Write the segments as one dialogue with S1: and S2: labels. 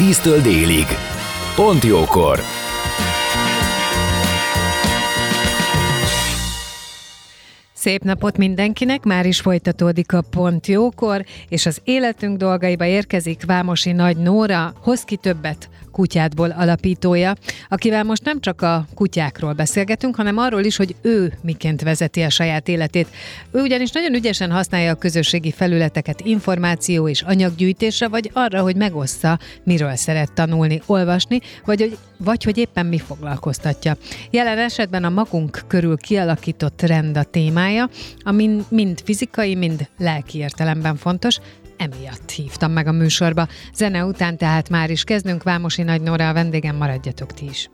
S1: 10-től délig. Pont jókor!
S2: Szép napot mindenkinek, már is folytatódik a Pont Jókor, és az életünk dolgaiba érkezik Vámosi Nagy Nóra, hoz ki többet kutyádból alapítója, akivel most nem csak a kutyákról beszélgetünk, hanem arról is, hogy ő miként vezeti a saját életét. Ő ugyanis nagyon ügyesen használja a közösségi felületeket információ és anyaggyűjtésre, vagy arra, hogy megossza, miről szeret tanulni, olvasni, vagy hogy, vagy hogy éppen mi foglalkoztatja. Jelen esetben a magunk körül kialakított rend a témája, ami mind fizikai, mind lelki értelemben fontos, emiatt hívtam meg a műsorba. Zene után tehát már is kezdünk. Vámosi Nagy Nóra a vendégem, maradjatok ti is.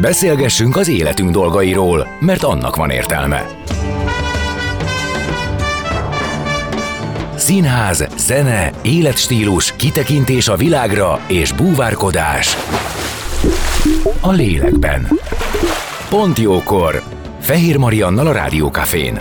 S1: Beszélgessünk az életünk dolgairól, mert annak van értelme. Színház, zene, életstílus, kitekintés a világra és búvárkodás a lélekben. Pont jókor! Fehér Mariannal a Rádiókafén.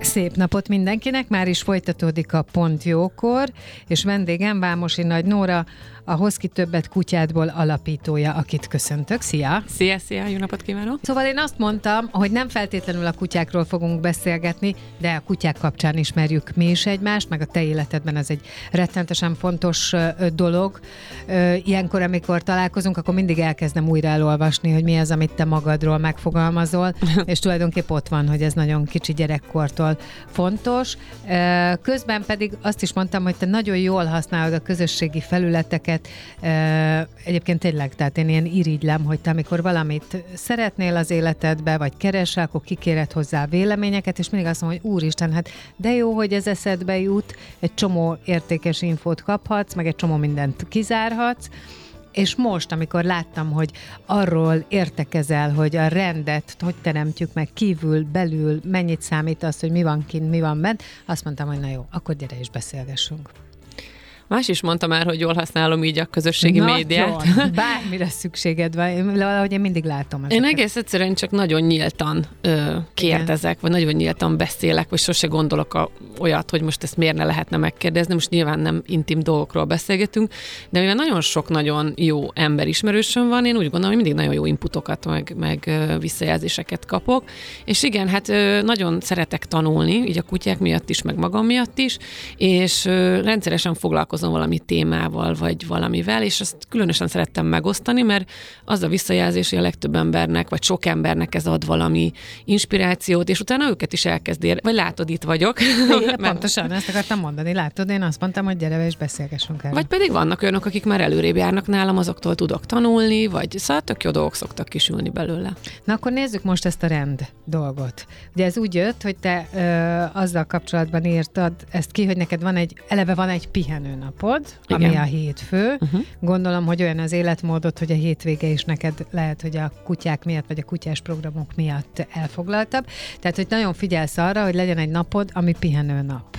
S2: Szép napot mindenkinek, már is folytatódik a Pont Jókor, és vendégem Vámosi Nagy Nóra, a Hozki Többet kutyádból alapítója, akit köszöntök. Szia!
S3: Szia, szia, jó napot kívánok!
S2: Szóval én azt mondtam, hogy nem feltétlenül a kutyákról fogunk beszélgetni, de a kutyák kapcsán ismerjük mi is egymást, meg a te életedben ez egy rettentesen fontos dolog. Ilyenkor, amikor találkozunk, akkor mindig elkezdem újra elolvasni, hogy mi az, amit te magadról megfogalmazol, és tulajdonképp ott van, hogy ez nagyon kicsi gyerekkortól fontos. Közben pedig azt is mondtam, hogy te nagyon jól használod a közösségi felületeket, ezeket. Egyébként tényleg, tehát én ilyen irigylem, hogy te amikor valamit szeretnél az életedbe, vagy keresel, akkor kikéred hozzá véleményeket, és mindig azt mondom, hogy úristen, hát de jó, hogy ez eszedbe jut, egy csomó értékes infót kaphatsz, meg egy csomó mindent kizárhatsz, és most, amikor láttam, hogy arról értekezel, hogy a rendet hogy teremtjük meg kívül, belül, mennyit számít az, hogy mi van kint, mi van bent, azt mondtam, hogy na jó, akkor gyere is beszélgessünk.
S3: Más is mondta már, hogy jól használom így a közösségi
S2: Nagyon.
S3: médiát.
S2: Bármire szükséged van. Valahogy én mindig látom ezeket.
S3: Én egész egyszerűen csak nagyon nyíltan ö, kérdezek, Igen. vagy nagyon nyíltan beszélek, vagy sose gondolok a, olyat, hogy most ezt miért ne lehetne megkérdezni. Most nyilván nem intim dolgokról beszélgetünk, de mivel nagyon sok nagyon jó ember ismerősöm van, én úgy gondolom, hogy mindig nagyon jó inputokat, meg, meg visszajelzéseket kapok. És igen, hát nagyon szeretek tanulni, így a kutyák miatt is, meg magam miatt is, és rendszeresen foglalkozom foglalkozom valami témával, vagy valamivel, és ezt különösen szerettem megosztani, mert az a visszajelzés, hogy a legtöbb embernek, vagy sok embernek ez ad valami inspirációt, és utána őket is elkezd ér, vagy látod, itt vagyok.
S2: Igen, pontosan, ezt akartam mondani, látod, én azt mondtam, hogy gyere és beszélgessünk el.
S3: Vagy pedig vannak olyanok, akik már előrébb járnak nálam, azoktól tudok tanulni, vagy szóval tök jó dolgok szoktak kisülni belőle.
S2: Na akkor nézzük most ezt a rend dolgot. Ugye ez úgy jött, hogy te ö, azzal kapcsolatban írtad ezt ki, hogy neked van egy, eleve van egy pihenő napod, Igen. ami a hétfő. Uh-huh. Gondolom, hogy olyan az életmódod, hogy a hétvége is neked lehet, hogy a kutyák miatt, vagy a kutyás programok miatt elfoglaltabb. Tehát, hogy nagyon figyelsz arra, hogy legyen egy napod, ami pihenő nap.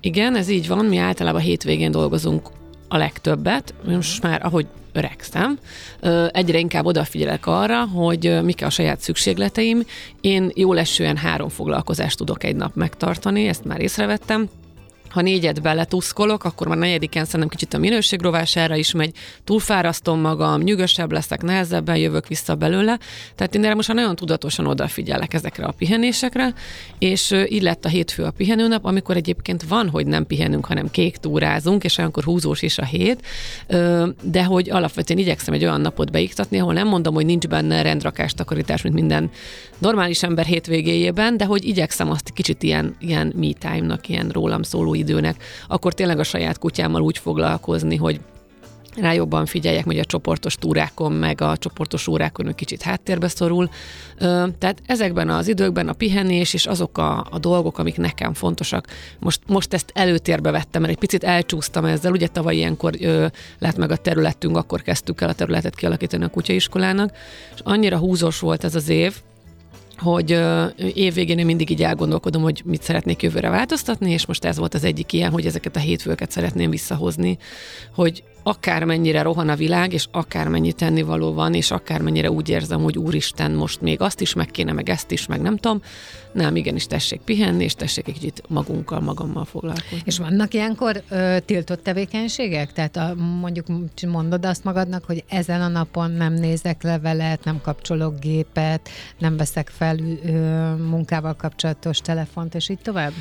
S3: Igen, ez így van. Mi általában hétvégén dolgozunk a legtöbbet. Most már, ahogy öregszem, egyre inkább odafigyelek arra, hogy mik a saját szükségleteim. Én jó lesően három foglalkozást tudok egy nap megtartani, ezt már észrevettem ha négyet beletuszkolok, akkor már negyediken szerintem kicsit a minőségrovására is megy, túlfárasztom magam, nyugosabb leszek, nehezebben jövök vissza belőle. Tehát én erre most már nagyon tudatosan odafigyelek ezekre a pihenésekre, és így lett a hétfő a pihenőnap, amikor egyébként van, hogy nem pihenünk, hanem kék túrázunk, és olyankor húzós is a hét, de hogy alapvetően igyekszem egy olyan napot beiktatni, ahol nem mondom, hogy nincs benne rendrakás, takarítás, mint minden normális ember hétvégéjében, de hogy igyekszem azt kicsit ilyen, ilyen me time-nak, ilyen rólam szóló időnek, akkor tényleg a saját kutyámmal úgy foglalkozni, hogy rá jobban figyeljek, hogy a csoportos túrákon, meg a csoportos órákon ő kicsit háttérbe szorul. Tehát ezekben az időkben a pihenés és azok a, a dolgok, amik nekem fontosak. Most, most ezt előtérbe vettem, mert egy picit elcsúsztam ezzel. Ugye tavaly ilyenkor ö, lett meg a területünk, akkor kezdtük el a területet kialakítani a kutyaiskolának, és annyira húzós volt ez az év, hogy évvégén én mindig így elgondolkodom, hogy mit szeretnék jövőre változtatni, és most ez volt az egyik ilyen, hogy ezeket a hétfőket szeretném visszahozni, hogy akármennyire rohan a világ, és akármennyi tennivaló van, és akármennyire úgy érzem, hogy úristen, most még azt is meg kéne, meg ezt is, meg nem tudom, nem, igenis tessék pihenni, és tessék egy kicsit magunkkal, magammal foglalkozni.
S2: És vannak ilyenkor ö, tiltott tevékenységek? Tehát a, mondjuk mondod azt magadnak, hogy ezen a napon nem nézek levelet, nem kapcsolok gépet, nem veszek fel ö, munkával kapcsolatos telefont, és így tovább?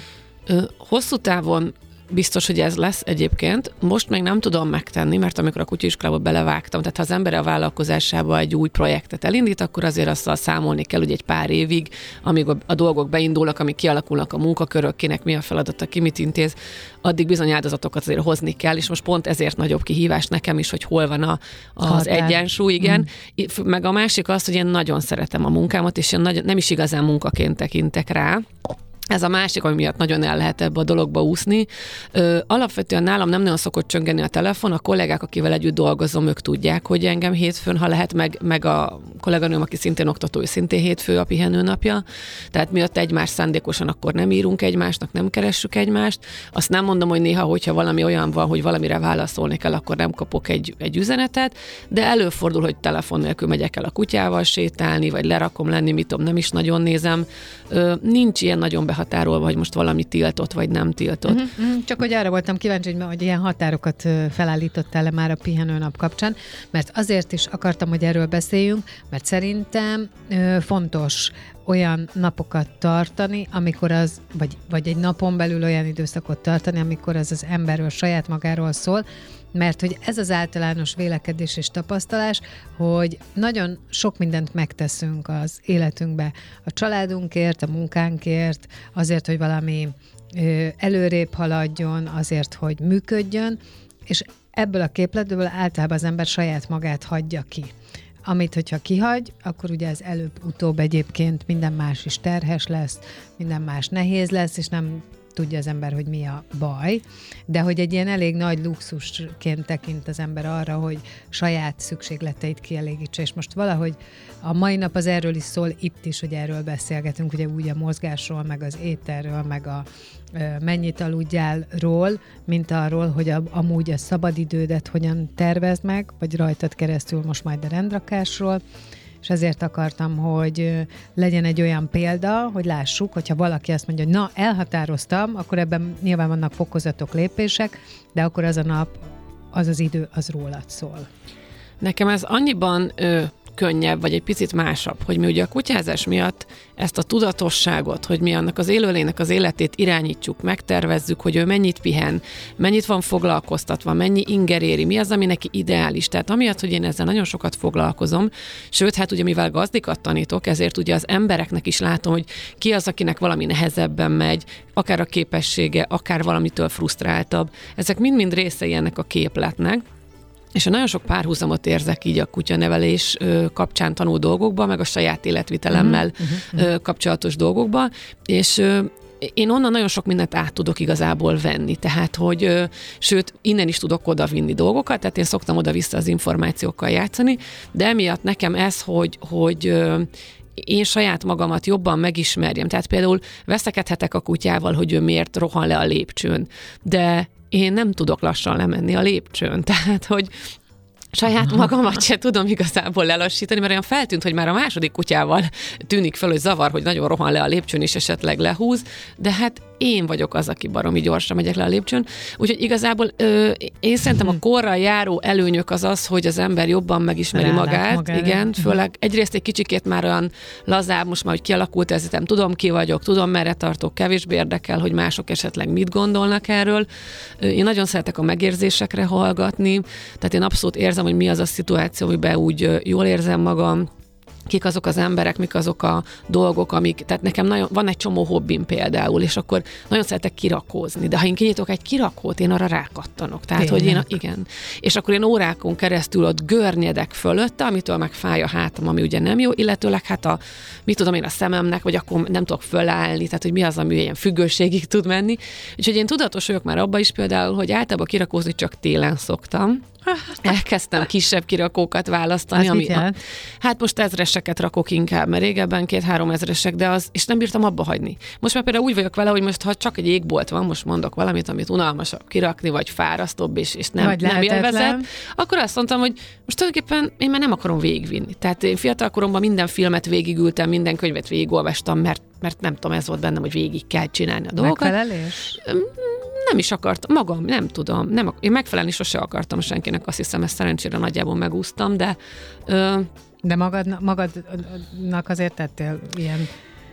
S3: Hosszú távon biztos, hogy ez lesz egyébként. Most még nem tudom megtenni, mert amikor a kutyaiskolába belevágtam, tehát ha az ember a vállalkozásába egy új projektet elindít, akkor azért azzal számolni kell, hogy egy pár évig, amíg a dolgok beindulnak, amíg kialakulnak a munkakörök, kinek mi a feladata, ki mit intéz, addig bizony áldozatokat azért hozni kell, és most pont ezért nagyobb kihívás nekem is, hogy hol van a, az Határ. egyensúly, igen. Mm. Meg a másik az, hogy én nagyon szeretem a munkámat, és én nagyon, nem is igazán munkaként tekintek rá, ez a másik, ami miatt nagyon el lehet ebbe a dologba úszni. Ö, alapvetően nálam nem nagyon szokott csöngeni a telefon, a kollégák, akivel együtt dolgozom, ők tudják, hogy engem hétfőn, ha lehet, meg, meg a kolléganőm, aki szintén oktató, szintén hétfő a pihenőnapja. Tehát miatt egymás szándékosan akkor nem írunk egymásnak, nem keressük egymást. Azt nem mondom, hogy néha, hogyha valami olyan van, hogy valamire válaszolni kell, akkor nem kapok egy, egy üzenetet, de előfordul, hogy telefon nélkül megyek el a kutyával sétálni, vagy lerakom lenni, mit tudom, nem is nagyon nézem. Ö, nincs ilyen nagyon behatároló meghatárolva, hogy most valami tiltott, vagy nem tiltott. Uh-huh.
S2: Csak hogy arra voltam kíváncsi, hogy, hogy ilyen határokat felállítottál le már a pihenőnap kapcsán, mert azért is akartam, hogy erről beszéljünk, mert szerintem fontos olyan napokat tartani, amikor az, vagy, vagy egy napon belül olyan időszakot tartani, amikor az az emberről, saját magáról szól, mert hogy ez az általános vélekedés és tapasztalás, hogy nagyon sok mindent megteszünk az életünkbe, a családunkért, a munkánkért, azért, hogy valami előrébb haladjon, azért, hogy működjön, és ebből a képletből általában az ember saját magát hagyja ki. Amit, hogyha kihagy, akkor ugye ez előbb-utóbb egyébként minden más is terhes lesz, minden más nehéz lesz, és nem tudja az ember, hogy mi a baj, de hogy egy ilyen elég nagy luxusként tekint az ember arra, hogy saját szükségleteit kielégítse, és most valahogy a mai nap az erről is szól, itt is, hogy erről beszélgetünk, ugye úgy a mozgásról, meg az ételről, meg a mennyit aludjálról, mint arról, hogy a, amúgy a szabadidődet hogyan tervezd meg, vagy rajtad keresztül most majd a rendrakásról, és ezért akartam, hogy legyen egy olyan példa, hogy lássuk, hogyha valaki azt mondja, hogy na, elhatároztam, akkor ebben nyilván vannak fokozatok, lépések, de akkor az a nap, az az idő, az rólad szól.
S3: Nekem ez annyiban ö, könnyebb, vagy egy picit másabb, hogy mi ugye a kutyázás miatt ezt a tudatosságot, hogy mi annak az élőlének az életét irányítsuk, megtervezzük, hogy ő mennyit pihen, mennyit van foglalkoztatva, mennyi inger éri, mi az, ami neki ideális. Tehát amiatt, hogy én ezzel nagyon sokat foglalkozom, sőt, hát ugye mivel gazdikat tanítok, ezért ugye az embereknek is látom, hogy ki az, akinek valami nehezebben megy, akár a képessége, akár valamitől frusztráltabb. Ezek mind-mind részei ennek a képletnek. És nagyon sok párhuzamot érzek így a kutyanevelés kapcsán tanul dolgokba, meg a saját életvitelemmel uh-huh, kapcsolatos dolgokba, és én onnan nagyon sok mindent át tudok igazából venni, tehát hogy sőt, innen is tudok odavinni dolgokat, tehát én szoktam oda-vissza az információkkal játszani, de emiatt nekem ez, hogy, hogy én saját magamat jobban megismerjem. Tehát például veszekedhetek a kutyával, hogy ő miért rohan le a lépcsőn, de én nem tudok lassan lemenni a lépcsőn. Tehát, hogy saját magamat se tudom igazából lelassítani, mert olyan feltűnt, hogy már a második kutyával tűnik fel, hogy zavar, hogy nagyon rohan le a lépcsőn, és esetleg lehúz, de hát én vagyok az, aki baromi gyorsan megyek le a lépcsőn. Úgyhogy igazából ö, én szerintem a korral járó előnyök az az, hogy az ember jobban megismeri Rálát magát. Magára. Igen, mhm. főleg egyrészt egy kicsikét már olyan lazább, most már, hogy kialakult ez, nem tudom ki vagyok, tudom merre tartok, kevésbé érdekel, hogy mások esetleg mit gondolnak erről. Én nagyon szeretek a megérzésekre hallgatni, tehát én abszolút érzem, hogy mi az a szituáció, amiben úgy jól érzem magam, kik azok az emberek, mik azok a dolgok, amik, tehát nekem nagyon, van egy csomó hobbim például, és akkor nagyon szeretek kirakózni, de ha én kinyitok egy kirakót, én arra rákattanok. Tehát, Tényleg? hogy én, igen. És akkor én órákon keresztül ott görnyedek fölötte, amitől meg fáj a hátam, ami ugye nem jó, illetőleg hát a, mit tudom én, a szememnek, vagy akkor nem tudok fölállni, tehát hogy mi az, ami ilyen függőségig tud menni. Úgyhogy én tudatos vagyok már abban is például, hogy általában kirakózni csak télen szoktam, Elkezdtem kisebb kirakókat választani.
S2: ami, a,
S3: hát most ezreseket rakok inkább, mert régebben két-három ezresek, de az, és nem bírtam abba hagyni. Most már például úgy vagyok vele, hogy most ha csak egy égbolt van, most mondok valamit, amit unalmasabb kirakni, vagy fárasztóbb, és, és nem, vagy nem élvezet, akkor azt mondtam, hogy most tulajdonképpen én már nem akarom végigvinni. Tehát én fiatal koromban minden filmet végigültem, minden könyvet végigolvastam, mert, mert nem tudom, ez volt bennem, hogy végig kell csinálni a dolgokat.
S2: Megfelelés?
S3: Nem is akartam, magam, nem tudom, nem, én megfelelni sose akartam senkinek, azt hiszem, ezt szerencsére nagyjából megúsztam, de... Ö,
S2: de magad, magadnak azért tettél ilyen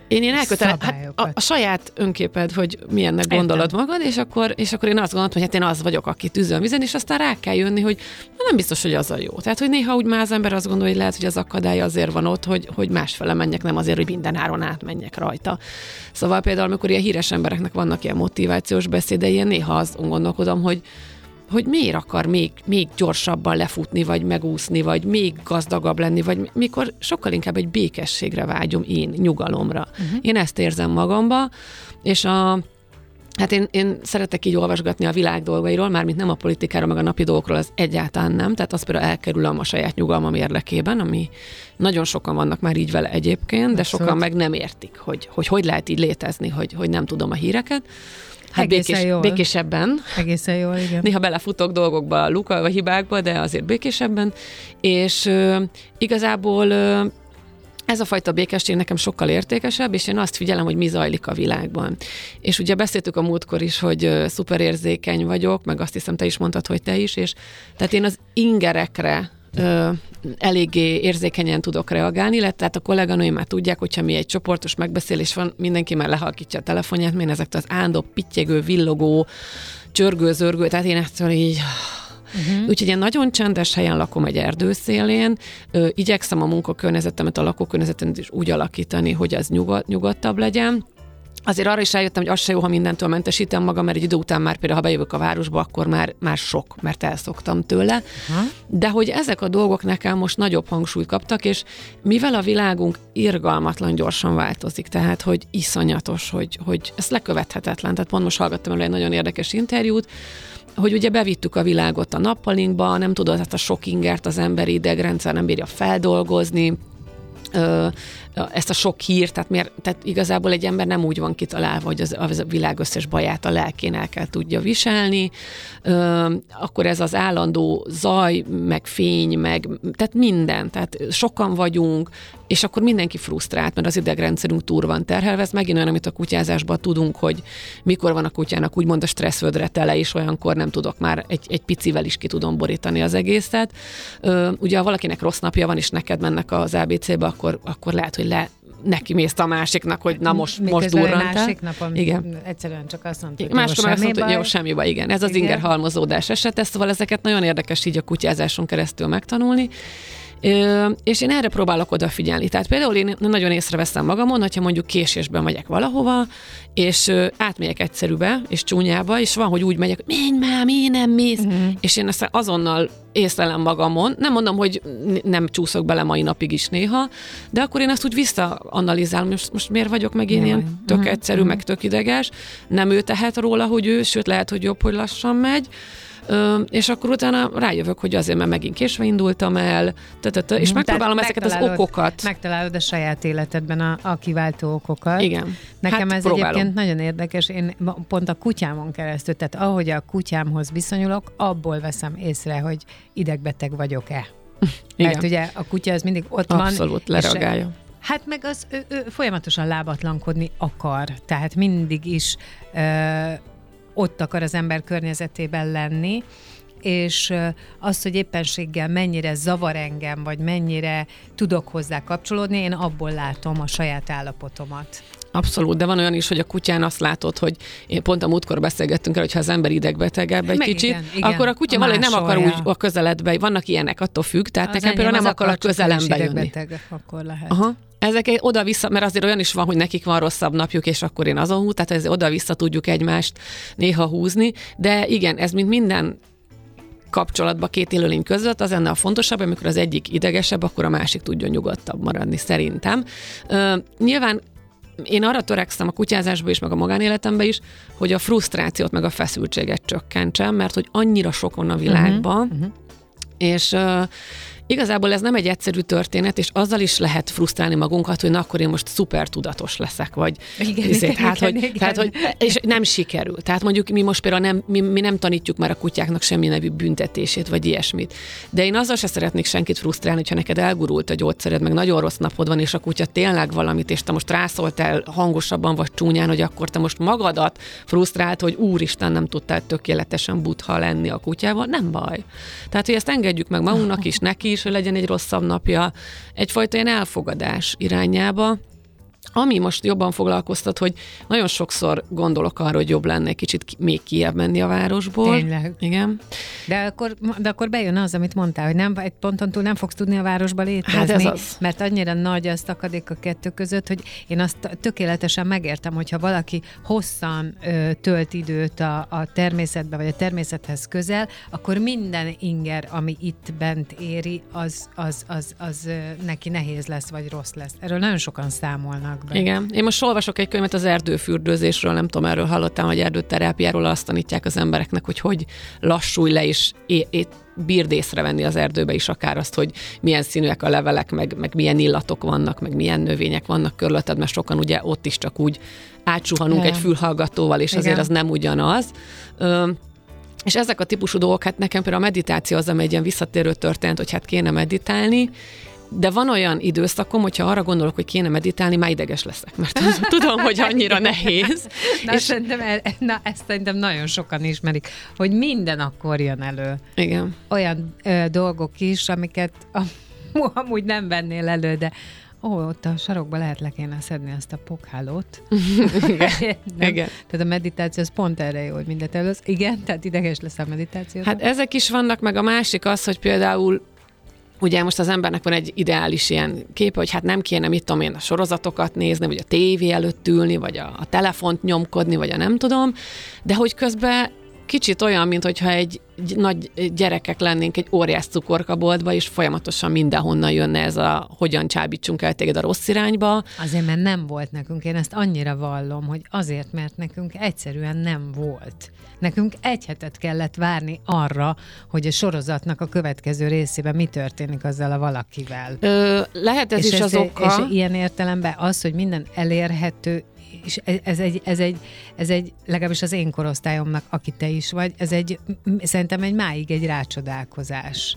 S3: én ilyen elkötele, hát a, a, saját önképed, hogy milyennek gondolod magad, és akkor, és akkor én azt gondolom, hogy hát én az vagyok, aki tűzön vizen, és aztán rá kell jönni, hogy nem biztos, hogy az a jó. Tehát, hogy néha úgy már az ember azt gondolja, hogy lehet, hogy az akadály azért van ott, hogy, hogy másfele menjek, nem azért, hogy minden áron átmenjek rajta. Szóval például, amikor ilyen híres embereknek vannak ilyen motivációs beszédei, én néha azt gondolkodom, hogy hogy miért akar még, még gyorsabban lefutni, vagy megúszni, vagy még gazdagabb lenni, vagy mikor sokkal inkább egy békességre vágyom én, nyugalomra. Uh-huh. Én ezt érzem magamba, és a Hát én, én szeretek így olvasgatni a világ dolgairól, mármint nem a politikára, meg a napi dolgokról, az egyáltalán nem. Tehát azt például elkerülöm a saját nyugalmam érdekében, ami nagyon sokan vannak már így vele egyébként, de sokan meg nem értik, hogy hogy, hogy lehet így létezni, hogy, hogy nem tudom a híreket. Hát békés, jól. békésebben.
S2: Egészen jól, igen.
S3: Néha belefutok dolgokba, luka, vagy hibákba, de azért békésebben. És ö, igazából ö, ez a fajta békesség nekem sokkal értékesebb, és én azt figyelem, hogy mi zajlik a világban. És ugye beszéltük a múltkor is, hogy szuperérzékeny vagyok, meg azt hiszem te is mondtad, hogy te is, és tehát én az ingerekre ö, eléggé érzékenyen tudok reagálni, illetve tehát a kolléganőim már tudják, hogyha mi egy csoportos megbeszélés van, mindenki már lehalkítja a telefonját, mert ezek az ándó, pittyegő, villogó, csörgő, zörgő, tehát én egyszerűen így Uh-huh. Úgyhogy én nagyon csendes helyen lakom egy erdőszélén, ö, igyekszem a munkakörnyezetemet, a lakókörnyezetemet is úgy alakítani, hogy az nyugod, nyugodtabb legyen. Azért arra is eljöttem, hogy az se jó, ha mindentől mentesítem magam, mert egy idő után már például, ha bejövök a városba, akkor már, már sok, mert elszoktam tőle. Ha? De hogy ezek a dolgok nekem most nagyobb hangsúlyt kaptak, és mivel a világunk irgalmatlan gyorsan változik, tehát hogy iszonyatos, hogy, hogy ez lekövethetetlen. Tehát pont most hallgattam el egy nagyon érdekes interjút, hogy ugye bevittük a világot a nappalinkba, nem tudod, hát a sok ingert az emberi idegrendszer nem bírja feldolgozni, ezt a sok hírt, tehát, miért, tehát igazából egy ember nem úgy van kitalálva, hogy az, az a világ összes baját a lelkén el kell tudja viselni, ö, akkor ez az állandó zaj, meg fény, meg tehát minden, tehát sokan vagyunk, és akkor mindenki frusztrált, mert az idegrendszerünk túl van terhelve. Ez megint olyan, amit a kutyázásban tudunk, hogy mikor van a kutyának úgymond a stresszvödre tele, és olyankor nem tudok már egy, egy picivel is ki tudom borítani az egészet. Ö, ugye, ha valakinek rossz napja van, és neked mennek az ABC-be, akkor, akkor lehet, hogy le, neki mész a másiknak, hogy na most, most durrantál.
S2: másik nap, igen. egyszerűen csak azt mondta, hogy
S3: Máskor jó, semmi mondta, baj. jó, semmi baj, igen. Ez az igen. inger halmozódás esete, szóval ezeket nagyon érdekes így a kutyázáson keresztül megtanulni. Ö, és én erre próbálok odafigyelni. Tehát például én nagyon észreveszem magamon, hogyha mondjuk késésben megyek valahova, és ö, átmegyek egyszerűbe, és csúnyába, és van, hogy úgy megyek, menj már, miért nem mész? Uh-huh. És én ezt azonnal észlelem magamon. Nem mondom, hogy nem csúszok bele mai napig is néha, de akkor én ezt úgy visszaanalizálom, most, most miért vagyok meg én ilyen tök uh-huh. egyszerű, uh-huh. meg tök ideges. Nem ő tehet róla, hogy ő, sőt lehet, hogy jobb, hogy lassan megy Ö, és akkor utána rájövök, hogy azért, mert megint késve indultam el, tö, és mhm. megpróbálom Tehát ezeket az okokat.
S2: Megtalálod a saját életedben a, a kiváltó okokat.
S3: Igen.
S2: Nekem hát ez próbálom. egyébként nagyon érdekes, én pont a kutyámon keresztül, tehát ahogy a kutyámhoz viszonyulok, abból veszem észre, hogy idegbeteg vagyok-e. Igen. Mert ugye a kutya az mindig ott
S3: Abszolút, van. Abszolút, lereagálja.
S2: Hát meg az ő, ő folyamatosan lábatlankodni akar, tehát mindig is ö, ott akar az ember környezetében lenni, és az, hogy éppenséggel mennyire zavar engem, vagy mennyire tudok hozzá kapcsolódni, én abból látom a saját állapotomat.
S3: Abszolút, de van olyan is, hogy a kutyán azt látod, hogy én pont a múltkor beszélgettünk el, hogy ha az ember idegbetegebb egy
S2: Meg
S3: kicsit,
S2: igen, igen.
S3: akkor a kutya
S2: A
S3: valahogy nem akar úgy a közeledbe, vannak ilyenek, attól függ, tehát
S2: Az
S3: nekem például nem akar a közelembe jönni.
S2: akkor lehet.
S3: Aha. Ezek oda-vissza, mert azért olyan is van, hogy nekik van rosszabb napjuk, és akkor én azon hú, tehát ez oda-vissza tudjuk egymást néha húzni, de igen, ez mint minden kapcsolatban két élőlény között, az lenne a fontosabb, amikor az egyik idegesebb, akkor a másik tudjon nyugodtabb maradni, szerintem. Ö, nyilván én arra törekszem a kutyázásban is, meg a magánéletemben is, hogy a frusztrációt, meg a feszültséget csökkentsem, mert hogy annyira sok van a világban, uh-huh, uh-huh. és Igazából ez nem egy egyszerű történet, és azzal is lehet frusztrálni magunkat, hogy na akkor én most szuper tudatos leszek, vagy
S2: Igen,
S3: izé,
S2: igen,
S3: tehát,
S2: igen,
S3: hogy,
S2: igen.
S3: tehát, hogy, és nem sikerül. Tehát mondjuk mi most például nem, mi, mi nem tanítjuk már a kutyáknak semmi nevű büntetését, vagy ilyesmit. De én azzal se szeretnék senkit frusztrálni, hogyha neked elgurult a gyógyszered, meg nagyon rossz napod van, és a kutya tényleg valamit, és te most rászóltál hangosabban vagy csúnyán, hogy akkor te most magadat frusztrált, hogy úristen, nem tudtál tökéletesen butha lenni a kutyával, nem baj. Tehát, hogy ezt engedjük meg magunknak is, neki is, hogy legyen egy rosszabb napja, egyfajta ilyen elfogadás irányába, ami most jobban foglalkoztat, hogy nagyon sokszor gondolok arra, hogy jobb lenne egy kicsit ki- még kiebb menni a városból.
S2: Tényleg.
S3: Igen.
S2: De akkor, de akkor bejön az, amit mondtál, hogy nem, egy ponton túl nem fogsz tudni a városba létezni,
S3: Hát ez az.
S2: mert annyira nagy az szakadék a kettő között, hogy én azt tökéletesen megértem, hogyha valaki hosszan ö, tölt időt a, a természetbe, vagy a természethez közel, akkor minden inger, ami itt bent éri, az, az, az, az ö, neki nehéz lesz, vagy rossz lesz. Erről nagyon sokan számolnak be.
S3: Igen. Én most olvasok egy könyvet az erdőfürdőzésről, nem tudom, erről hallottam, hogy erdőterápiáról azt tanítják az embereknek, hogy hogy lassulj le, és é- é- bírd észrevenni az erdőbe is akár azt, hogy milyen színűek a levelek, meg, meg milyen illatok vannak, meg milyen növények vannak körülötted, mert sokan ugye ott is csak úgy átsuhanunk
S2: Ja.
S3: egy fülhallgatóval, és
S2: Igen.
S3: azért az nem ugyanaz. Ö, és ezek a típusú dolgok, hát nekem például a meditáció az, ami egy ilyen visszatérő történet, hogy hát kéne meditálni, de van olyan időszakom, hogyha arra gondolok, hogy kéne meditálni, már ideges leszek, mert tudom, hogy annyira nehéz.
S2: Na, és... szerintem, e- na, ezt szerintem nagyon sokan ismerik, hogy minden akkor jön elő.
S3: Igen.
S2: olyan ö, dolgok is, amiket am- amúgy nem vennél elő, de ó, ott a sarokba lehet le kéne szedni azt a pokhálót.
S3: Igen.
S2: nem?
S3: Igen.
S2: Tehát a meditáció az pont erre jó, hogy mindent elősz. Igen, tehát ideges lesz a meditáció.
S3: Hát ezek is vannak, meg a másik az, hogy például Ugye most az embernek van egy ideális ilyen képe, hogy hát nem kéne, mit tudom én, a sorozatokat nézni, vagy a tévé előtt ülni, vagy a, a telefont nyomkodni, vagy a nem tudom, de hogy közben kicsit olyan, mint hogyha egy, egy nagy gyerekek lennénk egy óriás cukorkaboltba, és folyamatosan mindenhonnan jönne ez a hogyan csábítsunk el téged a rossz irányba.
S2: Azért, mert nem volt nekünk. Én ezt annyira vallom, hogy azért, mert nekünk egyszerűen nem volt. Nekünk egy hetet kellett várni arra, hogy a sorozatnak a következő részében mi történik azzal a valakivel.
S3: Ö, lehet ez
S2: és
S3: is az oka.
S2: És ilyen értelemben az, hogy minden elérhető, és ez- ez egy, ez egy, ez egy, legalábbis az én korosztályomnak, aki te is vagy, ez egy, szerintem egy máig egy rácsodálkozás.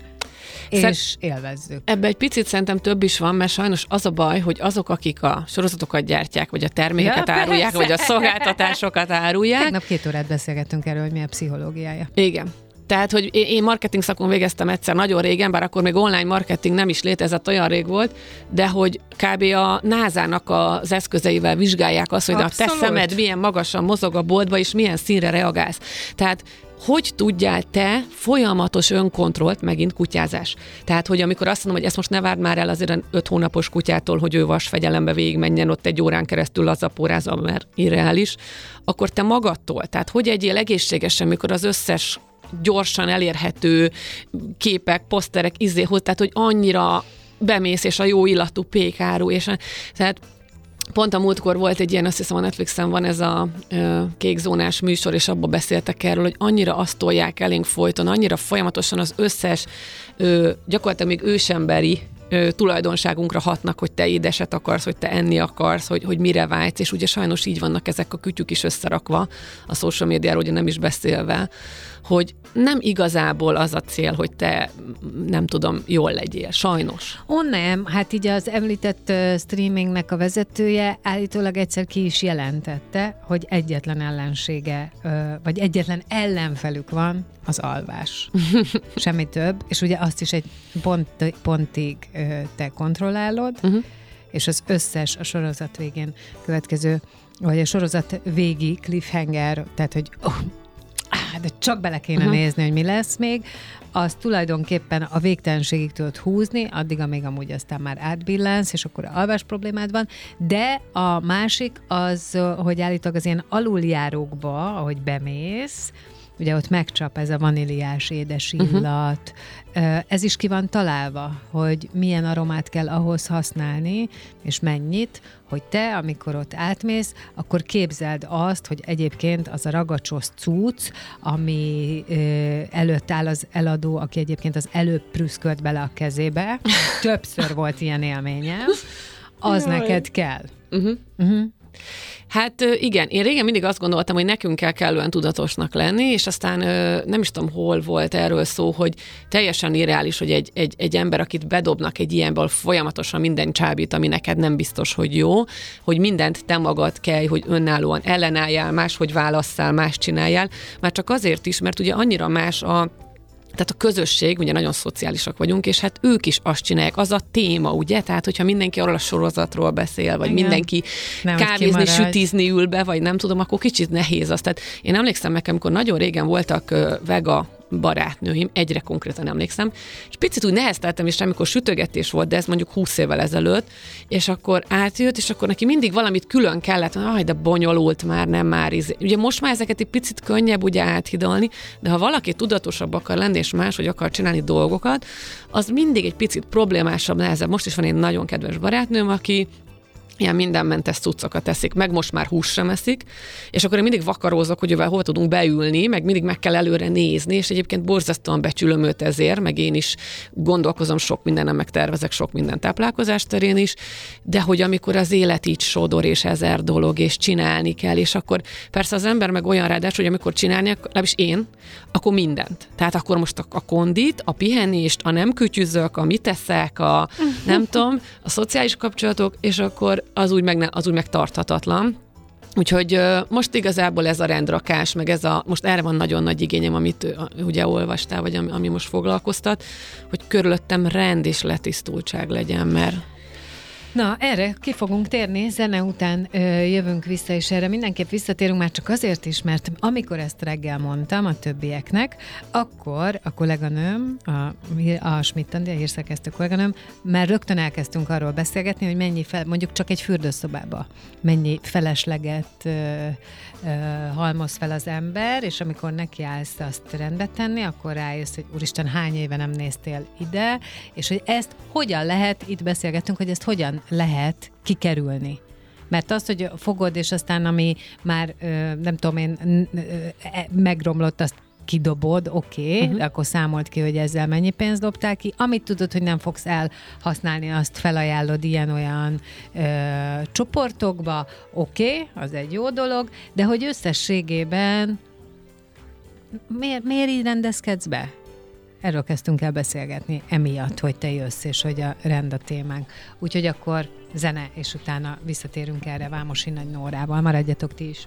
S3: Szer-
S2: És élvezzük.
S3: Ebbe egy picit szerintem több is van, mert sajnos az a baj, hogy azok, akik a sorozatokat gyártják, vagy a termékeket
S2: Ja,
S3: árulják,
S2: persze.
S3: vagy a szolgáltatásokat árulják.
S2: Tegnap két órát beszélgettünk erről, hogy mi a pszichológiája.
S3: Igen. Tehát, hogy én- marketing szakon végeztem egyszer nagyon régen, bár akkor még online marketing nem is létezett, olyan rég volt, de hogy kb. a NASA-nak az eszközeivel vizsgálják azt, hogy a te
S2: Abszolút.
S3: szemed milyen magasan mozog a boltba, és milyen színre reagálsz. Tehát hogy tudjál te folyamatos önkontrollt, megint kutyázás. Tehát, hogy amikor azt mondom, hogy ezt most ne várd már el azért öt hónapos kutyától, hogy ő vasfegyelembe végigmenjen ott egy órán keresztül lazapórázva, mert irreális, akkor te magadtól, tehát hogy egyél egészségesen, mikor az összes gyorsan elérhető képek, poszterek, izéhoz, tehát hogy annyira bemész, és a jó illatú pékáru, és a, tehát Pont a múltkor volt egy ilyen, azt hiszem a Netflixen van ez a ö, kékzónás műsor, és abban beszéltek erről, hogy annyira azt tolják elénk folyton, annyira folyamatosan az összes ö, gyakorlatilag még ősemberi ö, tulajdonságunkra hatnak, hogy te édeset akarsz, hogy te enni akarsz, hogy, hogy mire vágysz, és ugye sajnos így vannak ezek a kütyük is összerakva, a social médiáról ugye nem is beszélve, hogy nem igazából az a cél, hogy te nem tudom, jól legyél, sajnos.
S2: Ó, nem, hát így az említett uh, streamingnek a vezetője állítólag egyszer ki is jelentette, hogy egyetlen ellensége, uh, vagy egyetlen ellenfelük van, az alvás. Semmi több, és ugye azt is egy pont, pontig uh, te kontrollálod,
S3: Uh-huh.
S2: és az összes a sorozat végén következő, vagy a sorozat végi cliffhanger, tehát hogy oh, de csak bele kéne uh-huh. nézni, hogy mi lesz még, az tulajdonképpen a végtelenségig tudod húzni, addig, amíg amúgy aztán már átbillensz, és akkor alvás problémád van, de a másik az, hogy állítólag az ilyen aluljárókba, ahogy bemész, ugye ott megcsap ez a vaníliás édes mhm. illat. Uh-huh. Ez is ki van találva, hogy milyen aromát kell ahhoz használni, és mennyit, hogy te, amikor ott átmész, akkor képzeld azt, hogy egyébként az a ragacsos cucc, ami ö, előtt áll az eladó, aki egyébként az előbb prüszkölt bele a kezébe, többször volt ilyen élményem, az Jaj. neked kell. Uh-huh. Uh-huh.
S3: Hát igen, én régen mindig azt gondoltam, hogy nekünk kell kellően tudatosnak lenni, és aztán nem is tudom, hol volt erről szó, hogy teljesen irreális, hogy egy, egy, egy ember, akit bedobnak egy ilyenből folyamatosan minden csábít, ami neked nem biztos, hogy jó, hogy mindent te magad kell, hogy önállóan ellenálljál, máshogy válasszál, más csináljál, már csak azért is, mert ugye annyira más a tehát a közösség, ugye nagyon szociálisak vagyunk, és hát ők is azt csinálják, az a téma, ugye? Tehát, hogyha mindenki arról a sorozatról beszél, vagy Igen. mindenki nem, kávézni, sütizni ül be, vagy nem tudom, akkor kicsit nehéz az. Tehát én emlékszem meg, amikor nagyon régen voltak vega barátnőim, egyre konkrétan emlékszem, és picit úgy nehezteltem is, amikor sütögetés volt, de ez mondjuk 20 évvel ezelőtt, és akkor átjött, és akkor neki mindig valamit külön kellett, hogy de bonyolult már, nem már izé. Ugye most már ezeket egy picit könnyebb ugye áthidalni, de ha valaki tudatosabb akar lenni, és máshogy akar csinálni dolgokat, az mindig egy picit problémásabb, nehezebb. Most is van egy nagyon kedves barátnőm, aki ilyen mindenmentes cuccokat teszik, meg most már hús sem eszik, és akkor én mindig vakarózok, hogy ővel hova tudunk beülni, meg mindig meg kell előre nézni, és egyébként borzasztóan becsülöm őt ezért, meg én is gondolkozom sok mindenem, meg tervezek sok minden táplálkozás terén is, de hogy amikor az élet így sodor, és ezer dolog, és csinálni kell, és akkor persze az ember meg olyan ráadás, hogy amikor csinálni, legalábbis én, akkor mindent. Tehát akkor most a, a kondit, a pihenést, a nem kütyüzök, a mit teszek, a nem tudom, a szociális kapcsolatok, és akkor az úgy, meg az úgy megtarthatatlan. Úgyhogy most igazából ez a rendrakás, meg ez a, most erre van nagyon nagy igényem, amit ugye olvastál, vagy ami, ami most foglalkoztat, hogy körülöttem rend és letisztultság legyen, mert
S2: Na, erre ki fogunk térni, zene után ö, jövünk vissza, és erre mindenképp visszatérünk már csak azért is, mert amikor ezt reggel mondtam a többieknek, akkor a kolléganőm, a, a Schmidt Andi, a hírszerkesztő kolléganőm, már rögtön elkezdtünk arról beszélgetni, hogy mennyi, fel, mondjuk csak egy fürdőszobába, mennyi felesleget ö, halmoz fel az ember, és amikor nekiállsz azt rendbe tenni, akkor rájössz, hogy úristen, hány éve nem néztél ide, és hogy ezt hogyan lehet, itt beszélgetünk, hogy ezt hogyan lehet kikerülni. Mert az, hogy fogod, és aztán ami már, nem tudom én, e, megromlott, azt kidobod, oké, okay, uh-huh. akkor számolt ki, hogy ezzel mennyi pénzt dobtál ki. Amit tudod, hogy nem fogsz elhasználni, azt felajánlod ilyen-olyan ö, csoportokba, oké, okay, az egy jó dolog, de hogy összességében miért, miért így rendezkedsz be? Erről kezdtünk el beszélgetni, emiatt, hogy te jössz, és hogy a rend a témánk. Úgyhogy akkor zene, és utána visszatérünk erre Vámosi Nagy Nórával. Maradjatok ti is!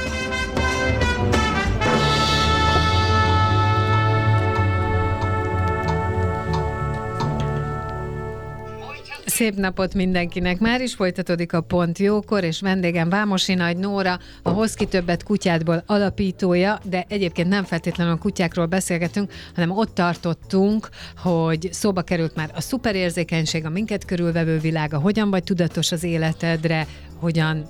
S2: Szép napot mindenkinek! Már is folytatódik a Pont Jókor, és vendégem Vámosi Nagy Nóra, a Hoszki Többet kutyádból alapítója, de egyébként nem feltétlenül a kutyákról beszélgetünk, hanem ott tartottunk, hogy szóba került már a szuperérzékenység, a minket körülvevő világa, hogyan vagy tudatos az életedre, hogyan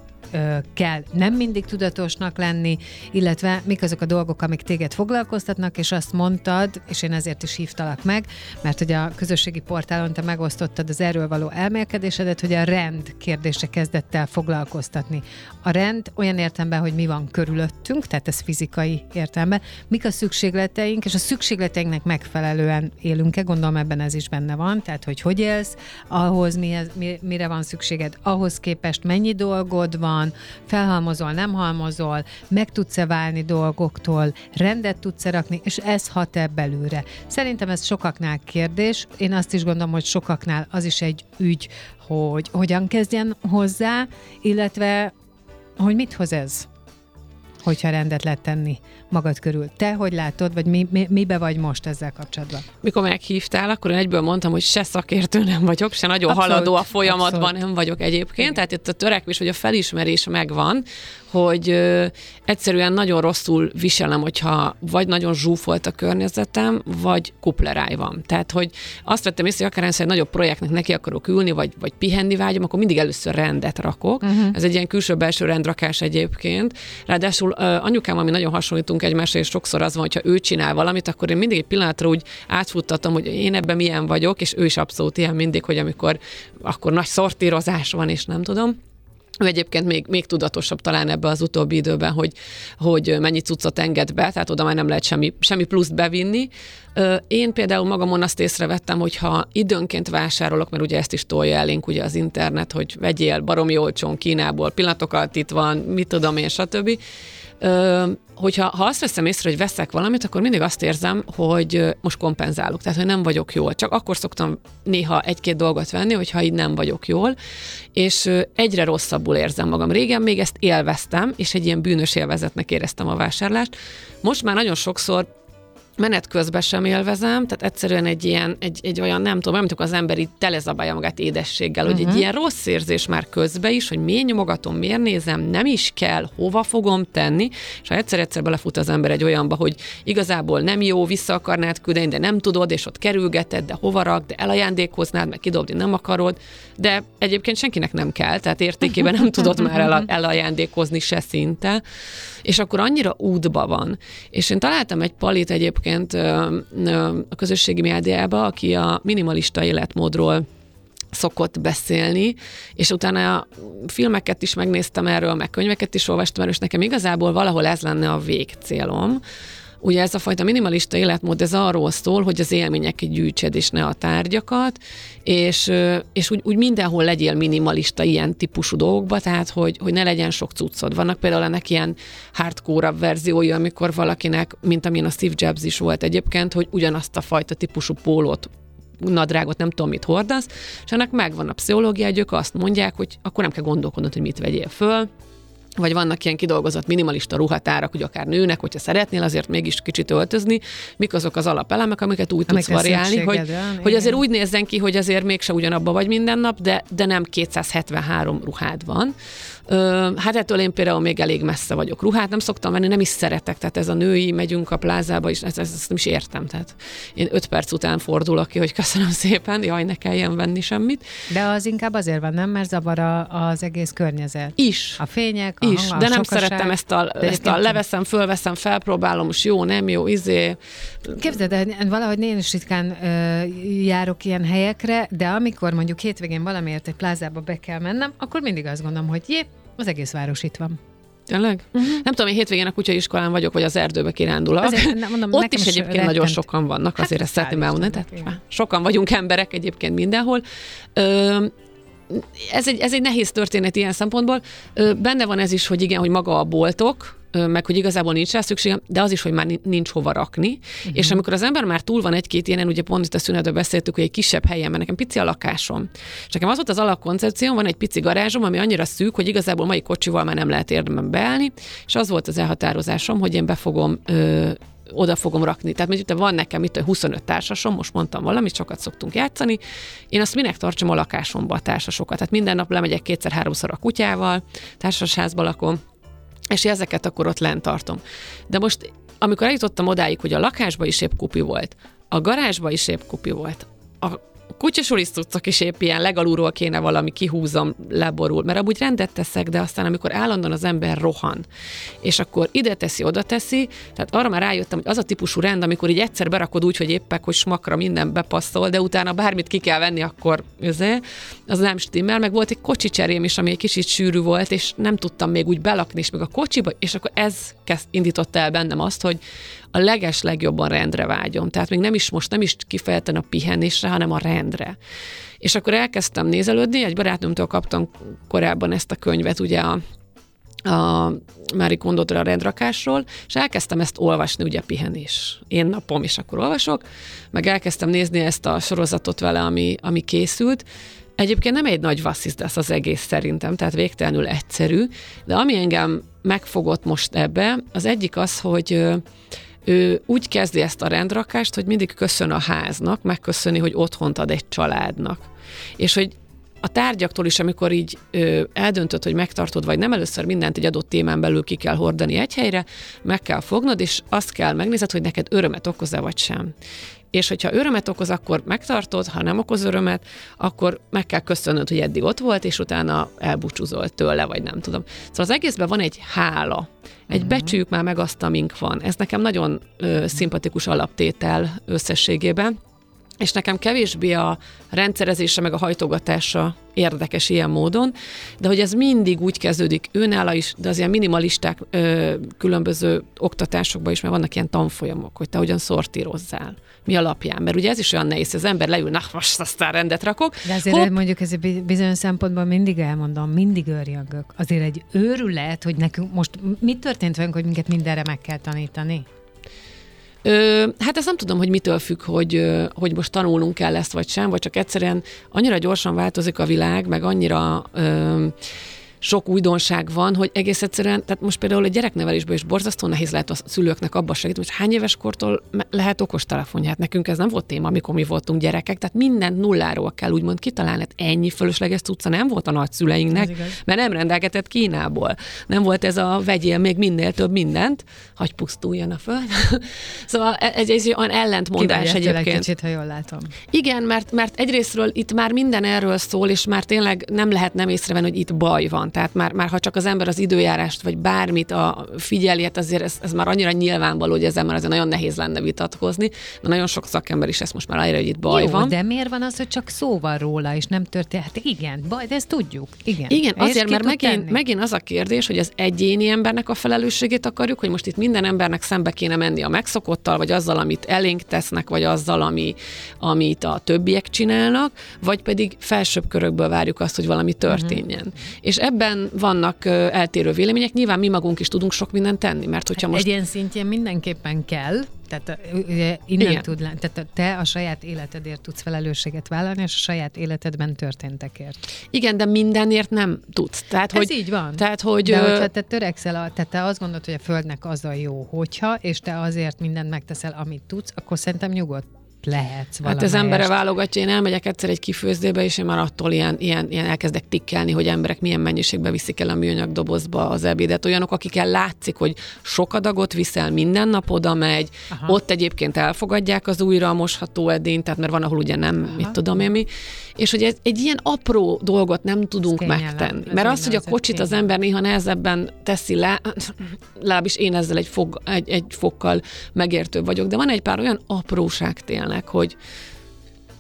S2: kell nem mindig tudatosnak lenni, illetve mik azok a dolgok, amik téged foglalkoztatnak, és azt mondtad, és én ezért is hívtalak meg, mert hogy a közösségi portálon te megosztottad az erről való elmélkedésedet, hogy a rend kérdése kezdett el foglalkoztatni. A rend olyan értelemben, hogy mi van körülöttünk, tehát ez fizikai értelemben, mik a szükségleteink, és a szükségleteinknek megfelelően élünk-e, gondolom ebben ez is benne van, tehát hogy hogy élsz, ahhoz mi, mire van szükséged, ahhoz képest mennyi dolgod van, van, felhalmozol, nem halmozol, meg tudsz-e válni dolgoktól, rendet tudsz-e rakni, és ez hat-e belőle. Szerintem ez sokaknál kérdés. Én azt is gondolom, hogy sokaknál az is egy ügy, hogy hogyan kezdjen hozzá, illetve hogy mit hoz ez, hogyha rendet lehet tenni magad körül. Te hogy látod, vagy mi, mi, mibe vagy most ezzel kapcsolatban?
S3: Mikor meghívtál, akkor én egyből mondtam, hogy se szakértő nem vagyok, se nagyon
S2: Abszolút,
S3: haladó a folyamatban
S2: abszolút.
S3: nem vagyok egyébként. Igen. Tehát itt a törekvés, vagy a felismerés megvan, hogy ö, egyszerűen nagyon rosszul viselem, hogyha vagy nagyon zsúfolt a környezetem, vagy kupleráj van. Tehát, hogy azt vettem észre, hogy akár egy nagyobb projektnek neki akarok ülni, vagy, vagy pihenni vágyom, akkor mindig először rendet rakok. Uh-huh. Ez egy ilyen külső-belső rendrakás egyébként. Ráadásul ö, anyukám, ami nagyon hasonlítunk egymásra, és sokszor az van, hogyha ő csinál valamit, akkor én mindig egy pillanatra úgy átfuttatom, hogy én ebben milyen vagyok, és ő is abszolút ilyen mindig, hogy amikor akkor nagy szortírozás van, és nem tudom. Ő egyébként még, még tudatosabb talán ebbe az utóbbi időben, hogy, hogy mennyi cuccot enged be, tehát oda már nem lehet semmi, semmi pluszt bevinni. Én például magamon azt észrevettem, hogy ha időnként vásárolok, mert ugye ezt is tolja elénk ugye az internet, hogy vegyél baromi olcsón Kínából, pillanatok alatt itt van, mit tudom én, stb. Ö, hogyha ha azt veszem észre, hogy veszek valamit, akkor mindig azt érzem, hogy most kompenzálok, tehát hogy nem vagyok jól. Csak akkor szoktam néha egy-két dolgot venni, hogyha így nem vagyok jól, és egyre rosszabbul érzem magam. Régen még ezt élveztem, és egy ilyen bűnös élvezetnek éreztem a vásárlást. Most már nagyon sokszor menet közben sem élvezem, tehát egyszerűen egy ilyen, egy, egy olyan, nem tudom, amikor az ember így telezabálja magát édességgel, uh-huh. hogy egy ilyen rossz érzés már közbe is, hogy miért nyomogatom, miért nézem, nem is kell, hova fogom tenni, és ha egyszer-egyszer belefut az ember egy olyanba, hogy igazából nem jó, vissza akarnád küldeni, de nem tudod, és ott kerülgeted, de hova rak, de elajándékoznád, meg kidobni nem akarod, de egyébként senkinek nem kell, tehát értékében nem tudod már el, elajándékozni se szinte, és akkor annyira útba van. És én találtam egy palit egyébként ö, a közösségi médiába, aki a minimalista életmódról szokott beszélni, és utána a filmeket is megnéztem erről, meg könyveket is olvastam erről, és nekem igazából valahol ez lenne a végcélom, Ugye ez a fajta minimalista életmód, ez arról szól, hogy az élményeket gyűjtsed, és ne a tárgyakat, és, és úgy, úgy mindenhol legyél minimalista ilyen típusú dolgokba, tehát hogy, hogy ne legyen sok cuccod. Vannak például ennek ilyen hardcore verziója, amikor valakinek, mint amilyen a Steve Jobs is volt egyébként, hogy ugyanazt a fajta típusú pólót nadrágot, nem tudom, mit hordasz, és ennek megvan a pszichológia, hogy ők azt mondják, hogy akkor nem kell gondolkodnod, hogy mit vegyél föl, vagy vannak ilyen kidolgozott minimalista ruhatárak, hogy akár nőnek, hogyha szeretnél azért mégis kicsit öltözni, mik azok az alapelemek, amiket úgy tudsz
S2: Amikre
S3: variálni, hogy,
S2: van,
S3: hogy azért úgy nézzen ki, hogy azért mégse ugyanabba vagy minden nap, de, de nem 273 ruhád van. Ö, hát ettől én például még elég messze vagyok. Ruhát nem szoktam venni, nem is szeretek, tehát ez a női, megyünk a plázába, és ezt, ezt, nem is értem. Tehát én öt perc után fordulok ki, hogy köszönöm szépen, jaj, ne kelljen venni semmit.
S2: De az inkább azért van, nem? Mert zavar a, az egész környezet.
S3: Is.
S2: A fények,
S3: is,
S2: hang, a
S3: de nem
S2: sokaság.
S3: szerettem ezt a, ezt a leveszem, fölveszem, felpróbálom, most jó, nem jó, izé.
S2: Képzeld, el, valahogy én is ritkán ö, járok ilyen helyekre, de amikor mondjuk hétvégén valamiért egy plázába be kell mennem, akkor mindig azt gondolom, hogy jé, az egész város itt van.
S3: Tényleg? Uh-huh. Nem tudom, én hétvégén a kutyaiskolán vagyok, vagy az erdőbe kirándulok.
S2: Azért, nem, mondom,
S3: Ott is egyébként
S2: rettent.
S3: nagyon sokan vannak,
S2: Hát,
S3: azért ezt szeretném elmondani. Tehát sokan vagyunk emberek egyébként mindenhol. Ö, ez egy, ez egy nehéz történet ilyen szempontból. Benne van ez is, hogy igen, hogy maga a boltok, meg hogy igazából nincs rá szükségem, de az is, hogy már ni- nincs hova rakni. Uh-huh. És amikor az ember már túl van egy-két ilyen, ugye pont itt a szünetben beszéltük, hogy egy kisebb helyen, mert nekem pici a lakásom. És nekem az volt az alapkoncepcióm, van egy pici garázsom, ami annyira szűk, hogy igazából mai kocsival már nem lehet érdemben beállni, és az volt az elhatározásom, hogy én be fogom ö, oda fogom rakni. Tehát mondjuk van nekem itt 25 társasom, most mondtam valamit, sokat szoktunk játszani. Én azt minek tartsam a lakásomba a társasokat. Tehát minden nap lemegyek kétszer-háromszor a kutyával, társasházba lakom, és ezeket akkor ott lent tartom. De most, amikor eljutottam odáig, hogy a lakásba is épp kupi volt, a garázsba is épp kupi volt, a kutyasulis cuccok is épp ilyen legalulról kéne valami kihúzom, leborul, mert amúgy rendet teszek, de aztán amikor állandóan az ember rohan, és akkor ide teszi, oda teszi, tehát arra már rájöttem, hogy az a típusú rend, amikor így egyszer berakod úgy, hogy éppek, hogy smakra minden bepasszol, de utána bármit ki kell venni, akkor özé, az nem stimmel, meg volt egy kocsi is, ami egy kicsit sűrű volt, és nem tudtam még úgy belakni, és meg a kocsiba, és akkor ez kezd, indította el bennem azt, hogy a leges legjobban rendre vágyom. Tehát még nem is most, nem is kifejezetten a pihenésre, hanem a rendre. És akkor elkezdtem nézelődni, egy barátnőmtől kaptam korábban ezt a könyvet, ugye a a Mári Kondotra a rendrakásról, és elkezdtem ezt olvasni, ugye pihenés. Én napom is akkor olvasok, meg elkezdtem nézni ezt a sorozatot vele, ami, ami készült, Egyébként nem egy nagy vasszizdasz az egész szerintem, tehát végtelenül egyszerű, de ami engem megfogott most ebbe, az egyik az, hogy ő úgy kezdi ezt a rendrakást, hogy mindig köszön a háznak, megköszöni, hogy otthont ad egy családnak. És hogy a tárgyaktól is, amikor így ö, eldöntöd, hogy megtartod, vagy nem először mindent egy adott témán belül ki kell hordani egy helyre, meg kell fognod, és azt kell megnézed, hogy neked örömet okoz-e vagy sem. És hogyha örömet okoz, akkor megtartod, ha nem okoz örömet, akkor meg kell köszönnöd, hogy eddig ott volt, és utána elbúcsúzol tőle, vagy nem tudom. Szóval az egészben van egy hála. Egy uh-huh. becsüljük már meg azt, amink van. Ez nekem nagyon ö, szimpatikus alaptétel összességében és nekem kevésbé a rendszerezése meg a hajtogatása érdekes ilyen módon, de hogy ez mindig úgy kezdődik őnála is, de az ilyen minimalisták ö, különböző oktatásokban is, mert vannak ilyen tanfolyamok, hogy te hogyan szortírozzál, mi alapján, mert ugye ez is olyan nehéz, az ember leül, na most aztán rendet rakok.
S2: De azért Hopp. mondjuk ez bizonyos szempontból mindig elmondom, mindig őrjöngök. Azért egy őrület, hogy nekünk most mi történt velünk, hogy minket mindenre meg kell tanítani?
S3: Ö, hát ezt nem tudom, hogy mitől függ, hogy, hogy most tanulnunk kell ezt vagy sem, vagy csak egyszerűen annyira gyorsan változik a világ, meg annyira ö, sok újdonság van, hogy egész egyszerűen, tehát most például a gyereknevelésben is borzasztó nehéz lehet a szülőknek abba segíteni, hogy hány éves kortól lehet okostelefonja. Hát nekünk ez nem volt téma, amikor mi voltunk gyerekek, tehát mindent nulláról kell úgymond kitalálni. Hát ennyi fölösleges cucca nem volt a nagyszüleinknek, mert nem rendelgetett Kínából. Nem volt ez a vegyél még minél több mindent, hagy pusztuljon a föld. szóval ez egy olyan ellentmondás egyébként.
S2: kicsit, ha jól látom.
S3: Igen, mert, mert egyrésztről itt már minden erről szól, és már tényleg nem lehet nem észrevenni, hogy itt baj van. Tehát már, már ha csak az ember az időjárást, vagy bármit a figyeli, hát azért ez, ez már annyira nyilvánvaló, hogy ezzel már azért nagyon nehéz lenne vitatkozni, de nagyon sok szakember is ezt most már aláírja, hogy itt baj
S2: Jó,
S3: van.
S2: de miért van az, hogy csak szó van róla, és nem történt? Hát igen, baj, de ezt tudjuk. Igen,
S3: igen azért, mert megint, megint az a kérdés, hogy az egyéni embernek a felelősségét akarjuk, hogy most itt minden embernek szembe kéne menni a megszokottal, vagy azzal, amit elénk tesznek, vagy azzal, ami, amit a többiek csinálnak, vagy pedig felsőbb körökből várjuk azt, hogy valami történjen. Uh-huh. És ebben ebben vannak eltérő vélemények. Nyilván mi magunk is tudunk sok mindent tenni, mert hogyha
S2: hát
S3: most...
S2: Egyen szintjén mindenképpen kell, tehát ugye, innen Igen. tud lenni, tehát te a saját életedért tudsz felelősséget vállalni, és a saját életedben történtekért.
S3: Igen, de mindenért nem tudsz. Tehát,
S2: Ez
S3: hogy,
S2: így van.
S3: Tehát, hogy,
S2: de hogyha te törekszel, a, tehát te azt gondolod, hogy a Földnek az a jó, hogyha, és te azért mindent megteszel, amit tudsz, akkor szerintem nyugodt lehetsz
S3: valamelyest. Hát az embere válogatja, én elmegyek egyszer egy kifőzdébe, és én már attól ilyen, ilyen, ilyen elkezdek tikkelni, hogy emberek milyen mennyiségbe viszik el a műanyag dobozba az ebédet. Olyanok, akikkel látszik, hogy sok adagot viszel, minden nap oda megy, Aha. ott egyébként elfogadják az újra mosható edényt, tehát mert van, ahol ugye nem, Aha. mit tudom én mi. És hogy ez, egy ilyen apró dolgot nem tudunk megtenni. Mert az, hogy a kocsit az ember néha nehezebben teszi le, legalábbis én ezzel egy, fog, egy, egy fokkal megértőbb vagyok, de van egy pár olyan apróság tényleg, figyelnek, hogy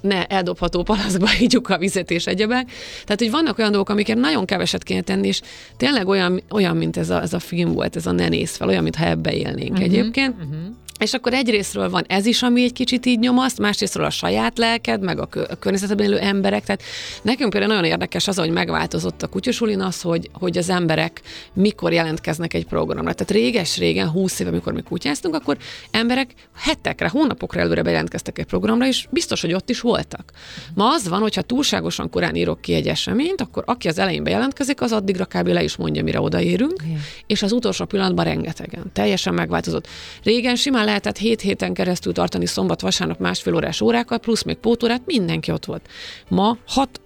S3: ne eldobható palaszba higgyuk a vizet és egyebek. Tehát, hogy vannak olyan dolgok, amiket nagyon keveset kéne tenni, és tényleg olyan, olyan mint ez a, ez a film volt, ez a ne néz fel, olyan, mintha ebbe élnénk uh-huh, egyébként. Uh-huh. És akkor egyrésztről van ez is, ami egy kicsit így nyomaszt, másrésztről a saját lelked, meg a, kö- a környezetben élő emberek. Tehát nekünk például nagyon érdekes az, hogy megváltozott a kutyosulin az, hogy, hogy az emberek mikor jelentkeznek egy programra. Tehát réges-régen, húsz éve, amikor mi kutyáztunk, akkor emberek hetekre, hónapokra előre bejelentkeztek egy programra, és biztos, hogy ott is voltak. Ma az van, hogyha túlságosan korán írok ki egy eseményt, akkor aki az elején bejelentkezik, az addigra kb. le is mondja, mire odaérünk, Igen. és az utolsó pillanatban rengetegen. Teljesen megváltozott. Régen simán lehetett hét héten keresztül tartani szombat, vasárnap másfél órás órákat, plusz még pótórát, mindenki ott volt. Ma hat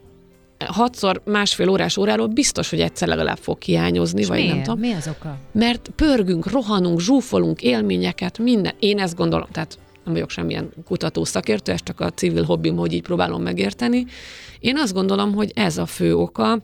S3: hatszor másfél órás óráról biztos, hogy egyszer legalább fog hiányozni, És vagy
S2: miért?
S3: nem tudom.
S2: Mi az oka?
S3: Mert pörgünk, rohanunk, zsúfolunk élményeket, minden. Én ezt gondolom, tehát nem vagyok semmilyen kutató szakértő, ez csak a civil hobbim, hogy így próbálom megérteni. Én azt gondolom, hogy ez a fő oka,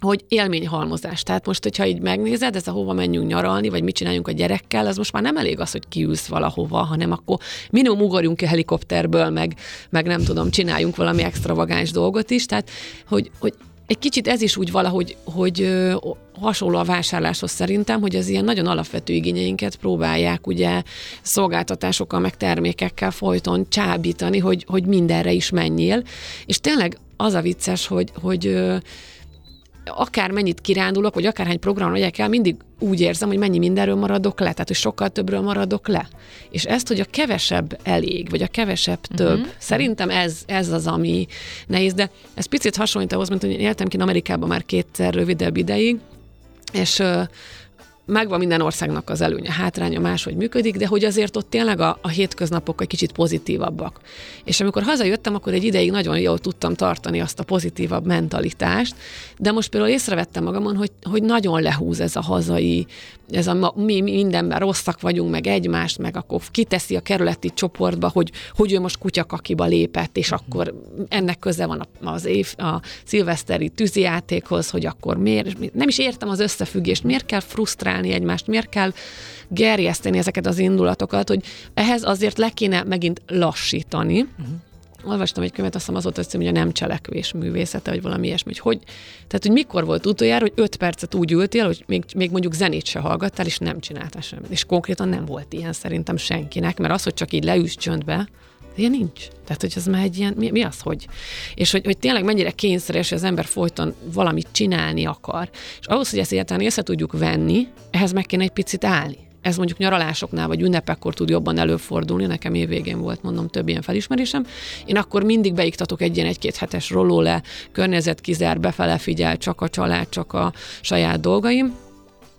S3: hogy élményhalmozás. Tehát most, hogyha így megnézed, ez a hova menjünk nyaralni, vagy mit csináljunk a gyerekkel, az most már nem elég az, hogy kiülsz valahova, hanem akkor minimum ugorjunk ki helikopterből, meg, meg nem tudom, csináljunk valami extravagáns dolgot is. Tehát, hogy, hogy egy kicsit ez is úgy valahogy, hogy ö, hasonló a vásárláshoz szerintem, hogy az ilyen nagyon alapvető igényeinket próbálják ugye szolgáltatásokkal, meg termékekkel folyton csábítani, hogy, hogy mindenre is menjél. És tényleg az a vicces, hogy, hogy ö, akár mennyit kirándulok, vagy akárhány program megyek el, mindig úgy érzem, hogy mennyi mindenről maradok le, tehát hogy sokkal többről maradok le. És ezt, hogy a kevesebb elég, vagy a kevesebb több, uh-huh. szerintem ez, ez az, ami nehéz, de ez picit hasonlít ahhoz, mint hogy én éltem ki Amerikában már kétszer rövidebb ideig, és megvan minden országnak az előnye, hátránya máshogy működik, de hogy azért ott tényleg a, a hétköznapok egy kicsit pozitívabbak. És amikor hazajöttem, akkor egy ideig nagyon jól tudtam tartani azt a pozitívabb mentalitást, de most például észrevettem magamon, hogy, hogy nagyon lehúz ez a hazai, ez a mi mindenben rosszak vagyunk, meg egymást, meg akkor kiteszi a kerületi csoportba, hogy, hogy ő most kutyakakiba lépett, és akkor ennek köze van az év, a szilveszteri tűzijátékhoz, hogy akkor miért, nem is értem az összefüggést, miért kell frusztrálni egymást, miért kell gerjeszteni ezeket az indulatokat, hogy ehhez azért le kéne megint lassítani, uh-huh. Olvastam egy könyvet, azt hiszem az volt hogy a nem cselekvés művészete, vagy valami ilyesmi, hogy, hogy tehát, hogy mikor volt utoljára, hogy öt percet úgy ültél, hogy még, még mondjuk zenét se hallgattál, és nem csináltál semmit. És konkrétan nem volt ilyen szerintem senkinek, mert az, hogy csak így leülsz csöndbe, ilyen nincs. Tehát, hogy ez már egy ilyen, mi, mi az, hogy? És hogy, hogy tényleg mennyire kényszeres, hogy az ember folyton valamit csinálni akar. És ahhoz, hogy ezt egyáltalán észre tudjuk venni, ehhez meg kéne egy picit állni ez mondjuk nyaralásoknál vagy ünnepekkor tud jobban előfordulni, nekem évvégén volt, mondom, több ilyen felismerésem. Én akkor mindig beiktatok egy ilyen egy-két hetes roló le, környezet kizár, befele figyel, csak a család, csak a saját dolgaim,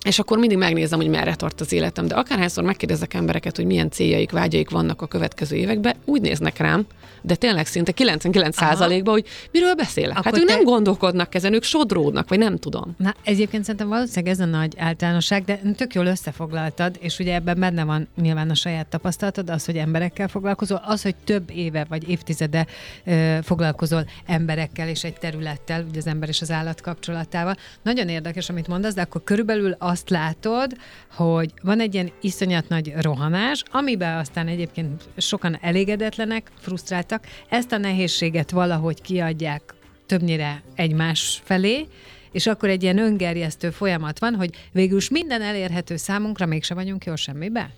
S3: és akkor mindig megnézem, hogy merre tart az életem. De akárhányszor megkérdezek embereket, hogy milyen céljaik, vágyaik vannak a következő években, úgy néznek rám, de tényleg szinte 99%-ban, hogy miről beszélek. Akkor hát ők te... nem gondolkodnak ezen, ők sodródnak, vagy nem tudom.
S2: Na, egyébként szerintem valószínűleg ez a nagy általánosság, de tök jól összefoglaltad, és ugye ebben benne van nyilván a saját tapasztalatod, az, hogy emberekkel foglalkozol, az, hogy több éve vagy évtizede ö, foglalkozol emberekkel és egy területtel, ugye az ember és az állat kapcsolatával. Nagyon érdekes, amit mondasz, de akkor körülbelül azt látod, hogy van egy ilyen iszonyat nagy rohanás, amiben aztán egyébként sokan elégedetlenek, frusztráltak, ezt a nehézséget valahogy kiadják többnyire egymás felé, és akkor egy ilyen öngerjesztő folyamat van, hogy végül minden elérhető számunkra, mégse vagyunk jó semmibe?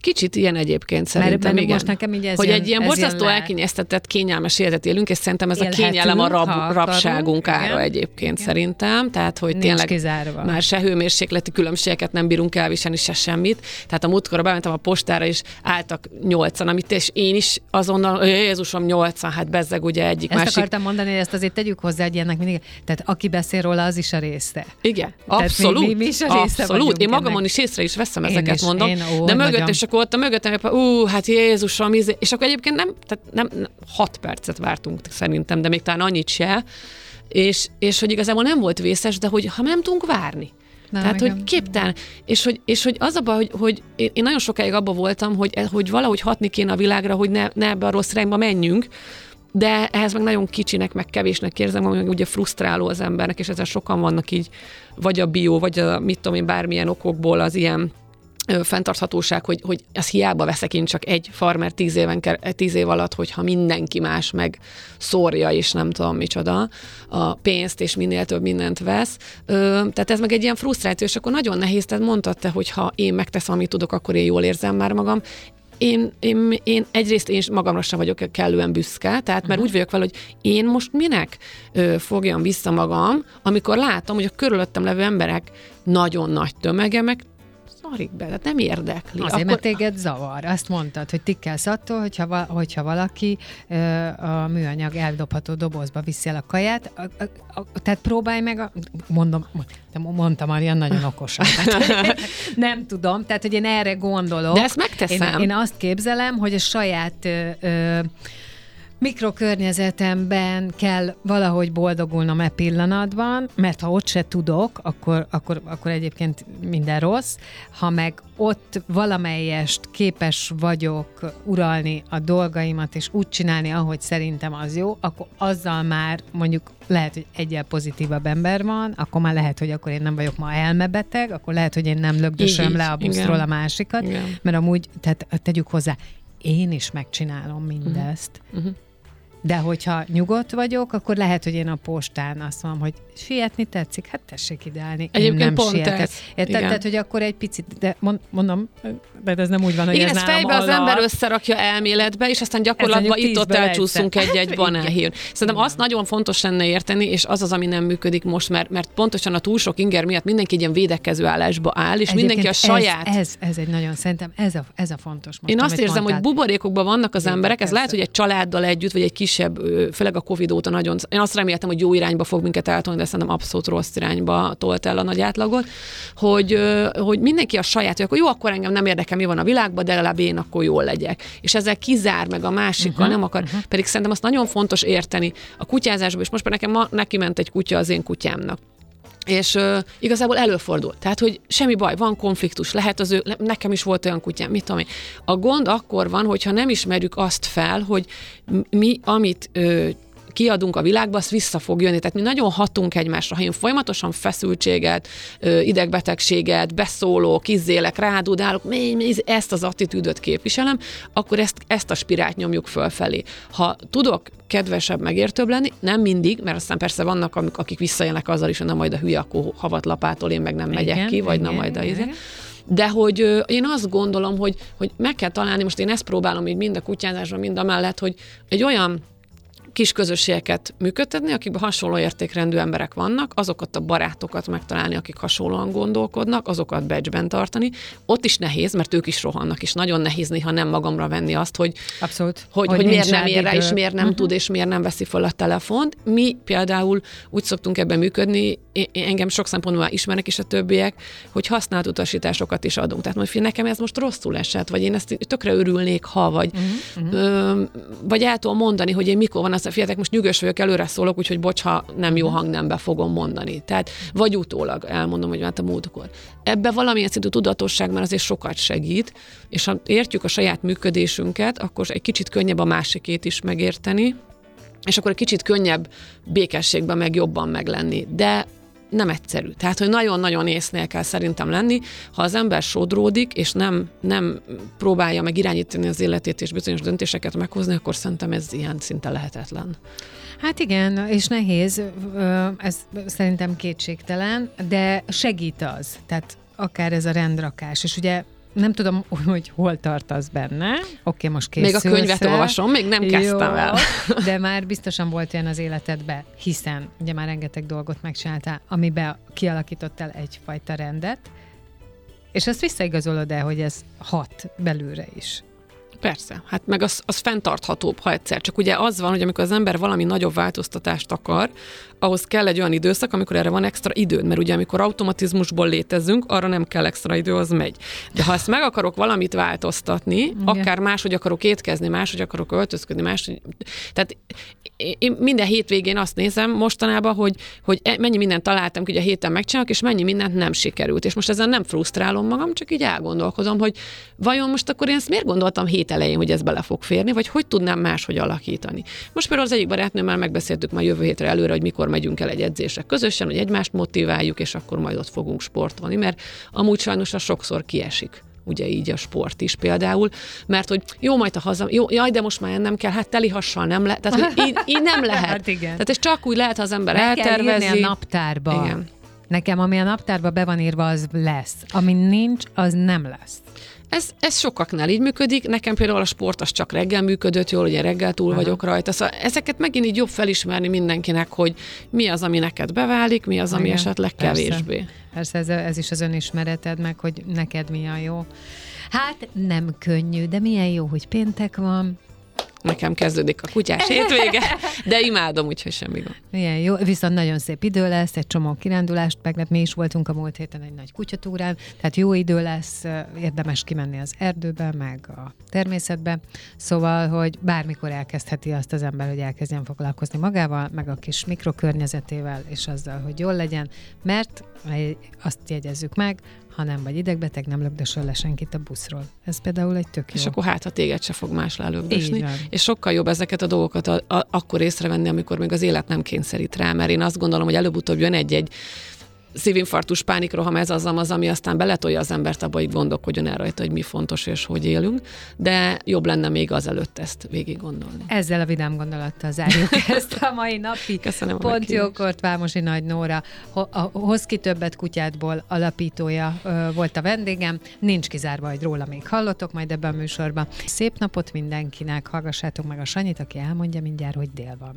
S3: Kicsit ilyen egyébként szerintem,
S2: mert,
S3: igen.
S2: Most nekem így ez
S3: hogy
S2: jön,
S3: egy ilyen borzasztó elkényeztetett, kényelmes életet élünk, és szerintem ez Élhetünk, a kényelem a rab, rabságunk ára igen. egyébként igen. szerintem. Tehát, hogy Nincs tényleg kizárva. már se hőmérsékleti különbségeket nem bírunk elviselni, se semmit. Tehát a múltkor bementem a postára, és álltak nyolcan, amit és én is azonnal, Jézusom, nyolcan, hát bezzeg ugye egyik
S2: ezt
S3: másik.
S2: akartam mondani, hogy ezt azért tegyük hozzá, hogy ennek mindig, tehát aki beszél róla, az is a része.
S3: Igen, abszolút. Mi, mi, mi is a része abszolút. Én magamon ennek. is észre is veszem én ezeket, is, mondom. Én, ó, de mögött, és akkor ott a mögöttem, ú, hát Jézusom, izé. és akkor egyébként nem, tehát nem, nem, hat percet vártunk szerintem, de még talán annyit se, és, és hogy igazából nem volt vészes, de hogy ha nem tudunk várni. Nem, Tehát, igen. hogy képtelen. És hogy, és hogy az a baj, hogy, hogy én nagyon sokáig abban voltam, hogy, hogy valahogy hatni kéne a világra, hogy ne, ne ebbe a rossz irányba menjünk, de ehhez meg nagyon kicsinek, meg kevésnek érzem, hogy ugye frusztráló az embernek, és ezzel sokan vannak így, vagy a bio, vagy a mit tudom én, bármilyen okokból az ilyen fenntarthatóság, hogy, hogy ez hiába veszek én csak egy farmer tíz, éven, tíz év alatt, hogyha mindenki más meg szórja, és nem tudom micsoda, a pénzt, és minél több mindent vesz. Ö, tehát ez meg egy ilyen frusztráció, és akkor nagyon nehéz, tehát mondtad te, hogy ha én megteszem, amit tudok, akkor én jól érzem már magam én, én, én egyrészt én magamra sem vagyok kellően büszke, tehát mert uh-huh. úgy vagyok vele, hogy én most minek ö, fogjam vissza magam, amikor látom, hogy a körülöttem levő emberek nagyon nagy tömege, meg szarik be, tehát nem érdekli.
S2: Azért, Akkor... mert téged zavar. Azt mondtad, hogy tikkelsz attól, hogyha, va, hogyha valaki ö, a műanyag eldobható dobozba viszi el a kaját, a, a, a, tehát próbálj meg, a, mondom, de mondtam, Marian nagyon okosan. Tehát, nem tudom, tehát, hogy én erre gondolok.
S3: De ezt megteszem.
S2: Én, én azt képzelem, hogy a saját ö, ö, mikrokörnyezetemben kell valahogy boldogulnom e pillanatban, mert ha ott se tudok, akkor, akkor, akkor egyébként minden rossz. Ha meg ott valamelyest képes vagyok uralni a dolgaimat, és úgy csinálni, ahogy szerintem az jó, akkor azzal már mondjuk lehet, hogy egyel pozitívabb ember van, akkor már lehet, hogy akkor én nem vagyok ma elmebeteg, akkor lehet, hogy én nem lögdösöm le a buszról igen. a másikat, igen. mert amúgy, tehát tegyük hozzá, én is megcsinálom mindezt. Uh-huh. Uh-huh De hogyha nyugodt vagyok, akkor lehet, hogy én a postán azt mondom, hogy sietni tetszik, hát tessék ideálni.
S3: Egyébként
S2: én nem
S3: pont
S2: sietek.
S3: ez.
S2: Érted?
S3: Igen.
S2: Tehát, hogy akkor egy picit, de mond, mondom, de ez nem úgy van, hogy
S3: Igen,
S2: ez
S3: ezt
S2: nálam
S3: fejbe az ember összerakja elméletbe, és aztán gyakorlatban itt-ott elcsúszunk egy-egy banánhír. Szerintem azt nagyon fontos lenne érteni, és az az, ami nem működik most, mert, mert pontosan a túl sok inger miatt mindenki egy ilyen védekező állásba áll, és mindenki a
S2: Egyébként
S3: saját
S2: Ez, ez, ez egy nagyon, szerintem ez a, ez a fontos most,
S3: Én azt érzem, hogy
S2: mondtál.
S3: buborékokban vannak az emberek, ez lehet, hogy egy családdal együtt, vagy egy kisebb, főleg a Covid óta nagyon, én azt reméltem, hogy jó irányba fog minket eltolni, de szerintem abszolút rossz irányba tolt el a nagy átlagot, hogy, hogy mindenki a saját, hogy akkor jó, akkor engem nem érdekel, mi van a világban, de legalább én akkor jól legyek. És ezzel kizár meg a másikkal, uh-huh, nem akar. Uh-huh. Pedig szerintem azt nagyon fontos érteni a kutyázásban, és most már nekem ma neki ment egy kutya az én kutyámnak. És uh, igazából előfordul. Tehát, hogy semmi baj, van konfliktus, lehet az ő, nekem is volt olyan kutyám, mit tudom én. A gond akkor van, hogyha nem ismerjük azt fel, hogy mi, amit ö, kiadunk a világba, az vissza fog jönni. Tehát mi nagyon hatunk egymásra. Ha én folyamatosan feszültséget, idegbetegséget, beszólok, izzélek, rádudálok, ezt az attitűdöt képviselem, akkor ezt, ezt a spirált nyomjuk fölfelé. Ha tudok kedvesebb, megértőbb lenni, nem mindig, mert aztán persze vannak, amik, akik visszajönnek azzal is, hogy na majd a hülye, akkor havatlapától én meg nem megyek
S2: Igen,
S3: ki, vagy na
S2: igen,
S3: majd a
S2: igen.
S3: izé. De hogy ö, én azt gondolom, hogy, hogy meg kell találni, most én ezt próbálom így mind a kutyázásban, mind a mellett, hogy egy olyan kis közösségeket működtetni, akikben hasonló értékrendű emberek vannak, azokat a barátokat megtalálni, akik hasonlóan gondolkodnak, azokat becsben tartani. Ott is nehéz, mert ők is rohannak, és nagyon nehéz néha nem magamra venni azt, hogy
S2: Abszolút.
S3: hogy, hogy, hogy miért nem ér rá, és miért nem uh-huh. tud, és miért nem veszi fel a telefont. Mi például úgy szoktunk ebben működni, én- engem sok szempontból ismernek is a többiek, hogy használt utasításokat is adunk. Tehát mondjuk, nekem ez most rosszul esett, vagy én ezt tökre örülnék, ha, vagy, uh-huh. ö, vagy el tudom mondani, hogy én mikor van az, a fiatek, most nyugös vagyok, előre szólok, úgyhogy bocs, ha nem jó hangnembe fogom mondani. Tehát, vagy utólag elmondom, hogy hát a múltkor. Ebbe valamilyen szintű tudatosság már azért sokat segít, és ha értjük a saját működésünket, akkor egy kicsit könnyebb a másikét is megérteni, és akkor egy kicsit könnyebb békességben meg jobban meglenni. De nem egyszerű. Tehát, hogy nagyon-nagyon észnél kell szerintem lenni, ha az ember sodródik, és nem, nem próbálja meg irányítani az életét és bizonyos döntéseket meghozni, akkor szerintem ez ilyen szinte lehetetlen.
S2: Hát igen, és nehéz, ez szerintem kétségtelen, de segít az. Tehát akár ez a rendrakás, és ugye nem tudom, hogy hol tartasz benne. Oké, most
S3: Még
S2: készülsz
S3: a könyvet
S2: el.
S3: olvasom, még nem kezdtem
S2: Jó,
S3: el.
S2: De már biztosan volt olyan az életedben, hiszen ugye már rengeteg dolgot megcsináltál, amiben kialakítottál egyfajta rendet, és azt visszaigazolod el, hogy ez hat belülre is.
S3: Persze, hát meg az, az fenntarthatóbb, ha egyszer. Csak ugye az van, hogy amikor az ember valami nagyobb változtatást akar, ahhoz kell egy olyan időszak, amikor erre van extra időd, mert ugye amikor automatizmusból létezünk, arra nem kell extra idő, az megy. De ha ezt meg akarok valamit változtatni,
S2: Igen.
S3: akár máshogy akarok étkezni, máshogy akarok öltözködni, máshogy... Tehát én minden hétvégén azt nézem mostanában, hogy, hogy e- mennyi mindent találtam, hogy a héten megcsinálok, és mennyi mindent nem sikerült. És most ezen nem frusztrálom magam, csak így elgondolkozom, hogy vajon most akkor én ezt miért gondoltam hét elején, hogy ez bele fog férni, vagy hogy tudnám máshogy alakítani. Most például az egyik barátnőmmel megbeszéltük már jövő hétre előre, hogy mikor megyünk el egy edzésre közösen, hogy egymást motiváljuk, és akkor majd ott fogunk sportolni, mert amúgy sajnos az sokszor kiesik ugye így a sport is például, mert hogy jó, majd a haza, jó, jaj, de most már ennem kell, hát teli hassal nem lehet, tehát hogy így, így nem lehet.
S2: Hát igen.
S3: Tehát ez csak úgy lehet, ha az ember
S2: Meg kell
S3: eltervezi.
S2: írni a naptárba.
S3: Igen.
S2: Nekem, ami a naptárba be van írva, az lesz. Ami nincs, az nem lesz.
S3: Ez, ez sokaknál így működik. Nekem például a sport az csak reggel működött jól, ugye reggel túl Aha. vagyok rajta. Szóval ezeket megint így jobb felismerni mindenkinek, hogy mi az, ami neked beválik, mi az, ami
S2: Igen,
S3: esetleg
S2: persze.
S3: kevésbé.
S2: Persze ez, ez is az önismereted, meg hogy neked mi a jó. Hát nem könnyű, de milyen jó, hogy péntek van.
S3: Nekem kezdődik a kutyás hétvége, de imádom, úgyhogy semmi gond.
S2: Milyen jó, viszont nagyon szép idő lesz, egy csomó kirándulást, meg mi is voltunk a múlt héten egy nagy kutyatúrán, tehát jó idő lesz, érdemes kimenni az erdőbe, meg a természetbe, szóval, hogy bármikor elkezdheti azt az ember, hogy elkezdjen foglalkozni magával, meg a kis mikrokörnyezetével, és azzal, hogy jól legyen, mert azt jegyezzük meg, ha nem vagy idegbeteg, nem lögdösöl le senkit a buszról. Ez például egy tök jó.
S3: És akkor hát, ha téged se fog más lelögdösni. És sokkal jobb ezeket a dolgokat a, a, akkor észrevenni, amikor még az élet nem kényszerít rá, mert én azt gondolom, hogy előbb-utóbb jön egy-egy szívinfarktus, pánikroham, ez az, az, ami aztán beletolja az embert abba, hogy gondolkodjon el rajta, hogy mi fontos és hogy élünk, de jobb lenne még azelőtt ezt végig gondolni.
S2: Ezzel a vidám gondolattal zárjuk ezt a mai napi
S3: Köszönöm
S2: Pont jókort Vámosi Nagy Nóra, a Hoz ki többet kutyádból alapítója volt a vendégem. Nincs kizárva, hogy róla még hallotok majd ebben a műsorban. Szép napot mindenkinek, hallgassátok meg a Sanyit, aki elmondja mindjárt, hogy dél van.